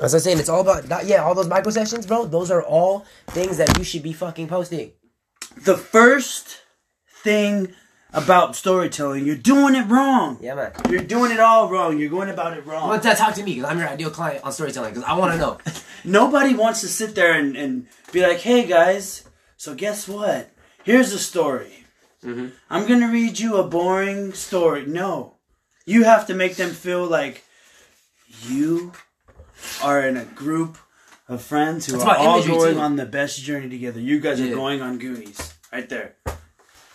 As I was saying, it's all about that. Yeah, all those micro sessions, bro. Those are all things that you should be fucking posting. The first thing about storytelling, you're doing it wrong. Yeah, man. You're doing it all wrong. You're going about it wrong. Well, that talk to me because I'm your ideal client on storytelling because I want to know. Nobody wants to sit there and, and be like, hey guys, so guess what? Here's a story. Mhm. I'm going to read you a boring story. No. You have to make them feel like you are in a group of friends who It's are all going too. on the best journey together. You guys are Yeah. going on Goonies. Right there.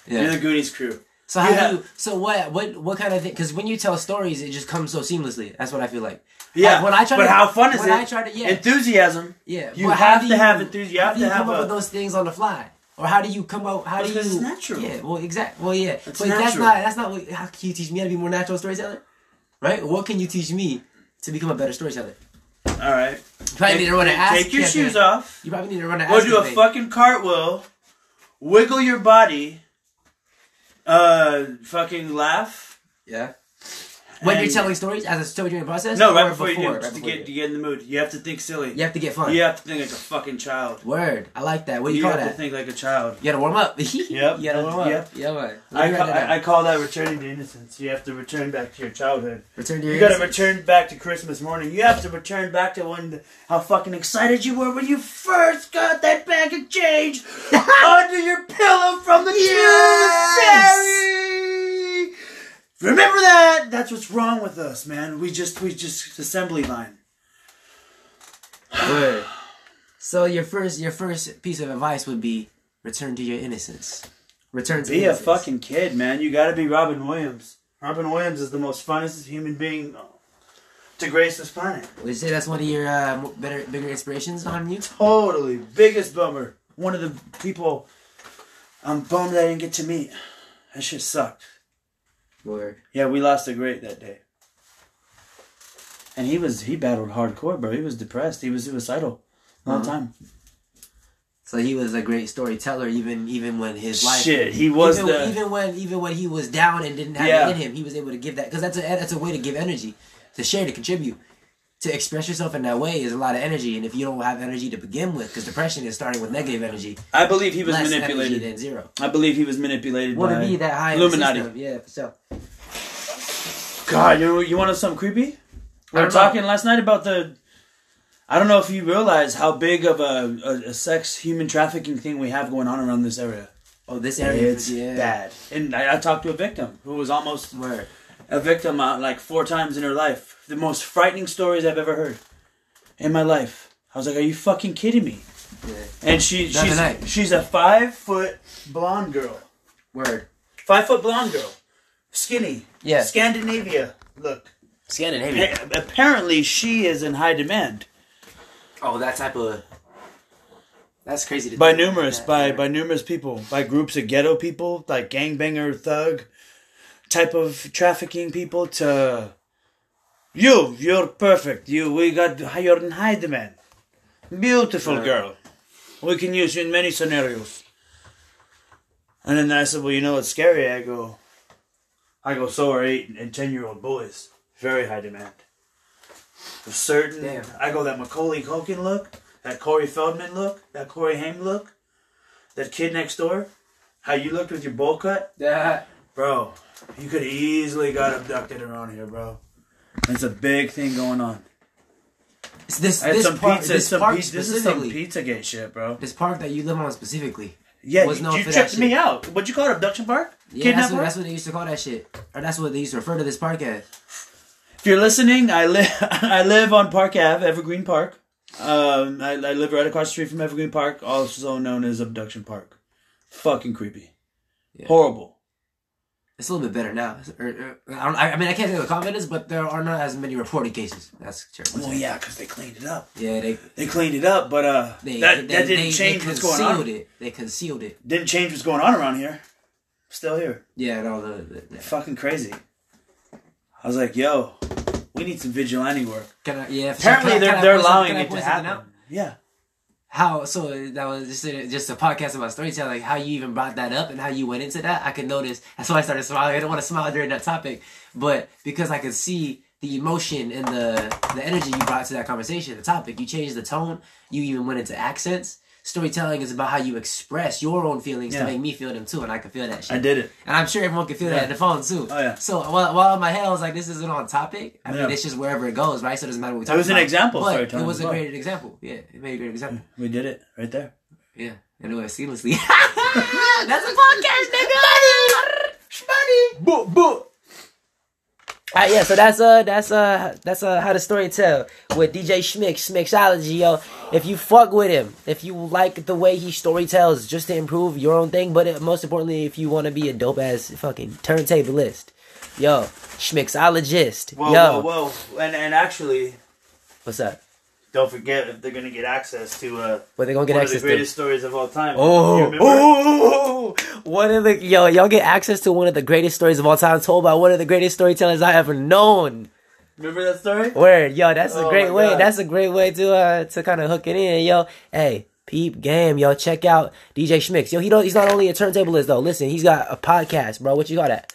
Yeah. You're the Goonies crew. So how You do you? So what? What? What kind of thing? Because when you tell stories, it just comes so seamlessly. That's what I feel like. Yeah, Like, when I try but to- how fun is it when it? I try to- yeah. Enthusiasm. Yeah, You have to have enthusiasm. you have to you have come up a- with those things on the fly, or how do you come out? How do you? Because it's natural. Yeah, well, exactly. Well, yeah, It's but that's not. That's not. What, how can you teach me how to be more natural storyteller? Right? What can you teach me to become a better storyteller? All right. You probably need to run an ass. Take your campaign. shoes off. You probably need to run an Go ass. do a fucking cartwheel. Wiggle your body. Uh, fucking laugh. Yeah. When And- you're telling stories as a story during the process. No, right before, you do. right to before get you to get in the mood. You have to think silly. You have to get fun. You have to think like a fucking child. Word. I like that. What do you, You call that? You have to think like a child. You gotta warm up. Yep. You gotta warm up. Yep. Yeah, man. I, ca- I, I call that returning to innocence. You have to return back to your childhood. return to your You gotta innocence. return back to Christmas morning. You have to return back to when how fucking excited you were when you first got that bag of change under your pillow from the Tuesday. Remember that? That's what's wrong with us, man. We just we just assembly line. Word. So your first your first piece of advice would be return to your innocence. Return to Be a fucking kid, man. You gotta be Robin Williams. Robin Williams is the most funnest human being to grace this planet. Would you say that's one of your uh, better bigger inspirations on you? Totally. Biggest bummer. One of the people I'm bummed I didn't get to meet. That shit sucked. Word. Yeah, we lost a great that day. And he was he battled hardcore, bro. He was depressed. He was suicidal all the Uh-huh. time. So he was a great storyteller, even even when his life. Shit, he was even, the even when even when he was down and didn't have Yeah. it in him, he was able to give that because that's a that's a way to give energy, to share, to contribute, to express yourself in that way is a lot of energy. And if you don't have energy to begin with, because depression is starting with negative energy, I believe he was manipulated. than zero. I believe he was manipulated Want to be that high Illuminati. Yeah, So. God, you you want something creepy? We were know. talking last night about the. I don't know if you realize how big of a, a, a sex human trafficking thing we have going on around this area. Oh, this area It's yeah. bad. And I, I talked to a victim who was almost Word. A victim uh, like four times in her life. The most frightening stories I've ever heard in my life. I was like, "Are you fucking kidding me?" Yeah. And she The other she's night. she's a five foot blonde girl, Word. five foot blonde girl, skinny, Yeah. Scandinavia. Look, Scandinavia. A- apparently she is in high demand Oh, that type of. That's crazy to by think. numerous by by numerous people, by groups of ghetto people, like gangbanger thug type of trafficking people to you. You're perfect. You we got you're in high demand. Beautiful Right. girl. We can use you in many scenarios. And then I said, well, you know what's scary? I go, I go, so are eight and ten year old boys. Very high demand. For certain, Damn. I go that Macaulay Culkin look, that Corey Feldman look, that Corey Haim look, that kid next door, how you looked with your bowl cut, That- bro. You could easily got abducted around here, bro. It's a big thing going on. It's this I had this some park, pizza. this Some park pizza. This is some specifically. PizzaGate shit, bro. This park that you live on specifically. Yeah, was you, known you for that tripped shit. me out. What'd you call it? Abduction Park? Yeah, Kidnap that's what, park? that's what they used to call that shit, or that's what they used to refer to this park as. If you're listening, I live I live on Park Ave, Evergreen Park. Um, I, I live right across the street from Evergreen Park, also known as Abduction Park. Fucking creepy, Yeah. horrible. It's a little bit better now. Or, or- I, don't, I I mean, I can't say with confidence, but there are not as many reported cases. That's terrible. Well, yeah, because they cleaned it up. Yeah, they They cleaned it up, but uh, they that they, that didn't they, change they what's going on. it. They concealed it. Didn't change what's going on around here. Still here. Yeah, no, the, the, the- Fucking crazy. I was like, yo, we need some vigilante work. Can I, yeah. Apparently, I- they're they're allowing it to happen. out? Yeah. How so? That was just a, just a podcast about storytelling. Like how you even brought that up and how you went into that. I could notice. That's why I started smiling. I didn't want to smile during that topic, but because I could see the emotion and the the energy you brought to that conversation, the topic. You changed the tone. You even went into accents. Storytelling is about how you express your own feelings Yeah. to make me feel them too, and I can feel that shit. I did it. And I'm sure everyone can feel that Yeah. in the phone too. Oh, yeah. So while, while in my head I was like, this isn't on topic. I Yeah. mean, it's just wherever it goes, right? So it doesn't matter what we talk about. It was an example But storytelling it was as a well. great example. Yeah, it made a great example. We did it right there. Yeah, and it went seamlessly. That's a podcast, nigga. Boo, boo. Alright, yeah, so that's uh that's uh that's uh how the story tell with DJ Schmick, Shmixology, yo. If you fuck with him, if you like the way he story tells just to improve your own thing, but it, most importantly, if you want to be a dope ass fucking turntablist, yo, Shmixologist, Whoa, yo, whoa, whoa. And, and actually, what's up? don't forget if they're going to get access to uh, What they gonna get one of the access to? greatest stories of all time. You Oh, remember? oh, one of the yo, y'all get access to one of the greatest stories of all time, told by one of the greatest storytellers I ever known. Remember that story? Word, yo, that's a Oh great way. God. That's a great way to uh to kind of hook it in, yo. Hey, peep game, yo. Check out DJ Shmix. Yo, he don't. He's not only a turntablist though. Listen, he's got a podcast, bro. What you got at?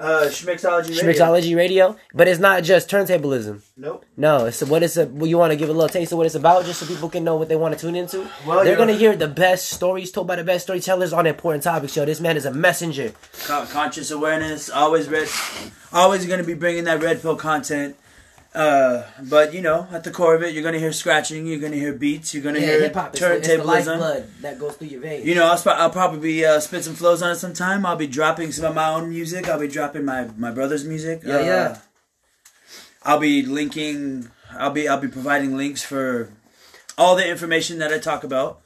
Uh, Shmixology Radio. Shmixology Radio. But it's not just turntablism. Nope. No, it's what it's a. Well, you want to give a little taste of what it's about, just so people can know what they want to tune into. Well, They're gonna hear the best stories told by the best storytellers on important topics. Yo, this man is a messenger. Conscious awareness, always red, always going to be bringing that red pill content. Uh, but you know, at the core of it, you're going to hear scratching, you're going to hear beats, you're going to Yeah, hear hip hop is the, it's the turntablism. lifeblood that goes through your veins. You know, I'll, sp- I'll probably be uh, spit some flows on it sometime. I'll be dropping some of my own music. I'll be dropping my my brother's music. Yeah, yeah. I'll be linking. I'll be I'll be providing links for all the information that I talk about.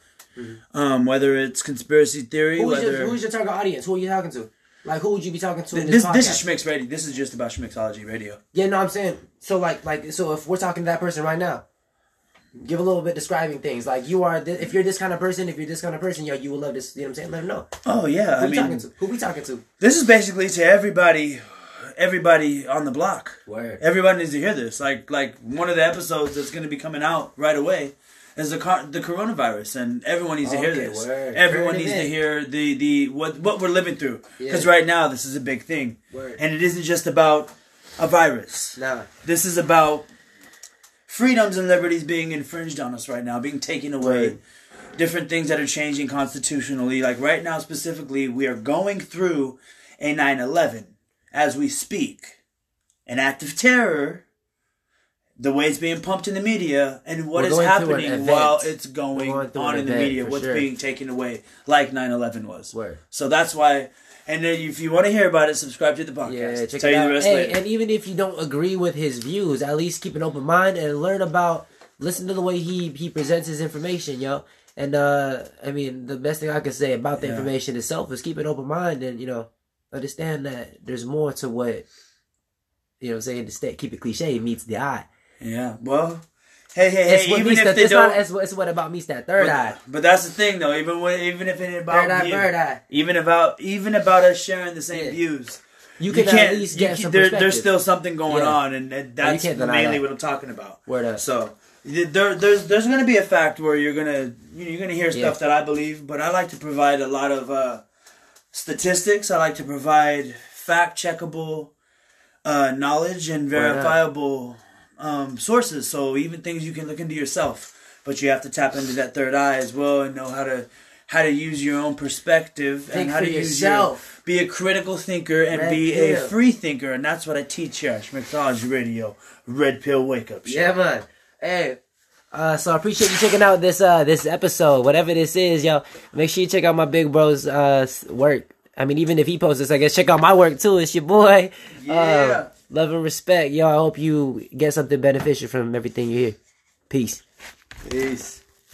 Um, whether it's conspiracy theory, Who's whether your, who's your target audience? Who are you talking to? Like, who would you be talking to in this this, this, is Shmix Radio. This is just about Shmixology Radio. Yeah, no, I'm saying so. Like, like so. If we're talking to that person right now, give a little bit describing things. Like, you are. Th- if you're this kind of person, if you're this kind of person, yo, you will love this. You know what I'm saying? Let them know. Oh yeah, Who I we talking mean, to? Who we talking to? this is basically to everybody, everybody on the block. Word. Everybody needs to hear this. Like like one of the episodes that's going to be coming out right away is the car- the coronavirus, and everyone needs to hear this. word. Everyone needs to hear the the what what we're living through because Yeah. right now this is a big thing, Word. and it isn't just about a virus. Nah. This is about freedoms and liberties being infringed on us right now, being taken away. Word. Different things that are changing constitutionally. Like right now, specifically, we are going through a 9 11 as we speak. An act of terror, the way it's being pumped in the media, and what We're is going through an happening while it's going, going on in the media, what's sure. being taken away, like 9 11 was. Word. So that's why. And if you want to hear about it, subscribe to the podcast. Yeah, check Tell it you out. the rest Hey, later. and even if you don't agree with his views, at least keep an open mind and learn about. Listen to the way he he presents his information, yo. And uh I mean, the best thing I can say about the Yeah. information itself is keep an open mind and you know understand that there's more to what you know. I'm saying to stay keep it cliche meets the eye. Yeah. Well, hey, hey, It's hey. what Even if they It's don't, not. It's, it's what about meets that third but, eye. but that's the thing, though. Even when, even if it about Third eye, you, bird eye. even about even about us sharing the same Yeah. views, You you can can't. at least get can- some there, there's still something going Yeah. on, and, and that's mainly that. what I'm talking about. Word up. So there, there's there's gonna be a fact where you're gonna you know, you're gonna hear Yeah. stuff that I believe, but I like to provide a lot of uh, statistics. I like to provide fact checkable uh, knowledge and verifiable um, sources. So even things you can look into yourself, but you have to tap into that third eye as well and know how to how to use your own perspective Think and how to use yourself. your be a critical thinker and Red be a free thinker, and that's what I teach here at Radio, Red Pill Wake Up Show. Yeah, man. Hey. Uh, so I appreciate you checking out this uh this episode, whatever this is, yo. Make sure you check out my big bro's uh work. I mean, even if he posts this, I guess check out my work too. It's your boy. Yeah. Uh, love and respect, yo. I hope you get something beneficial from everything you hear. Peace. Peace.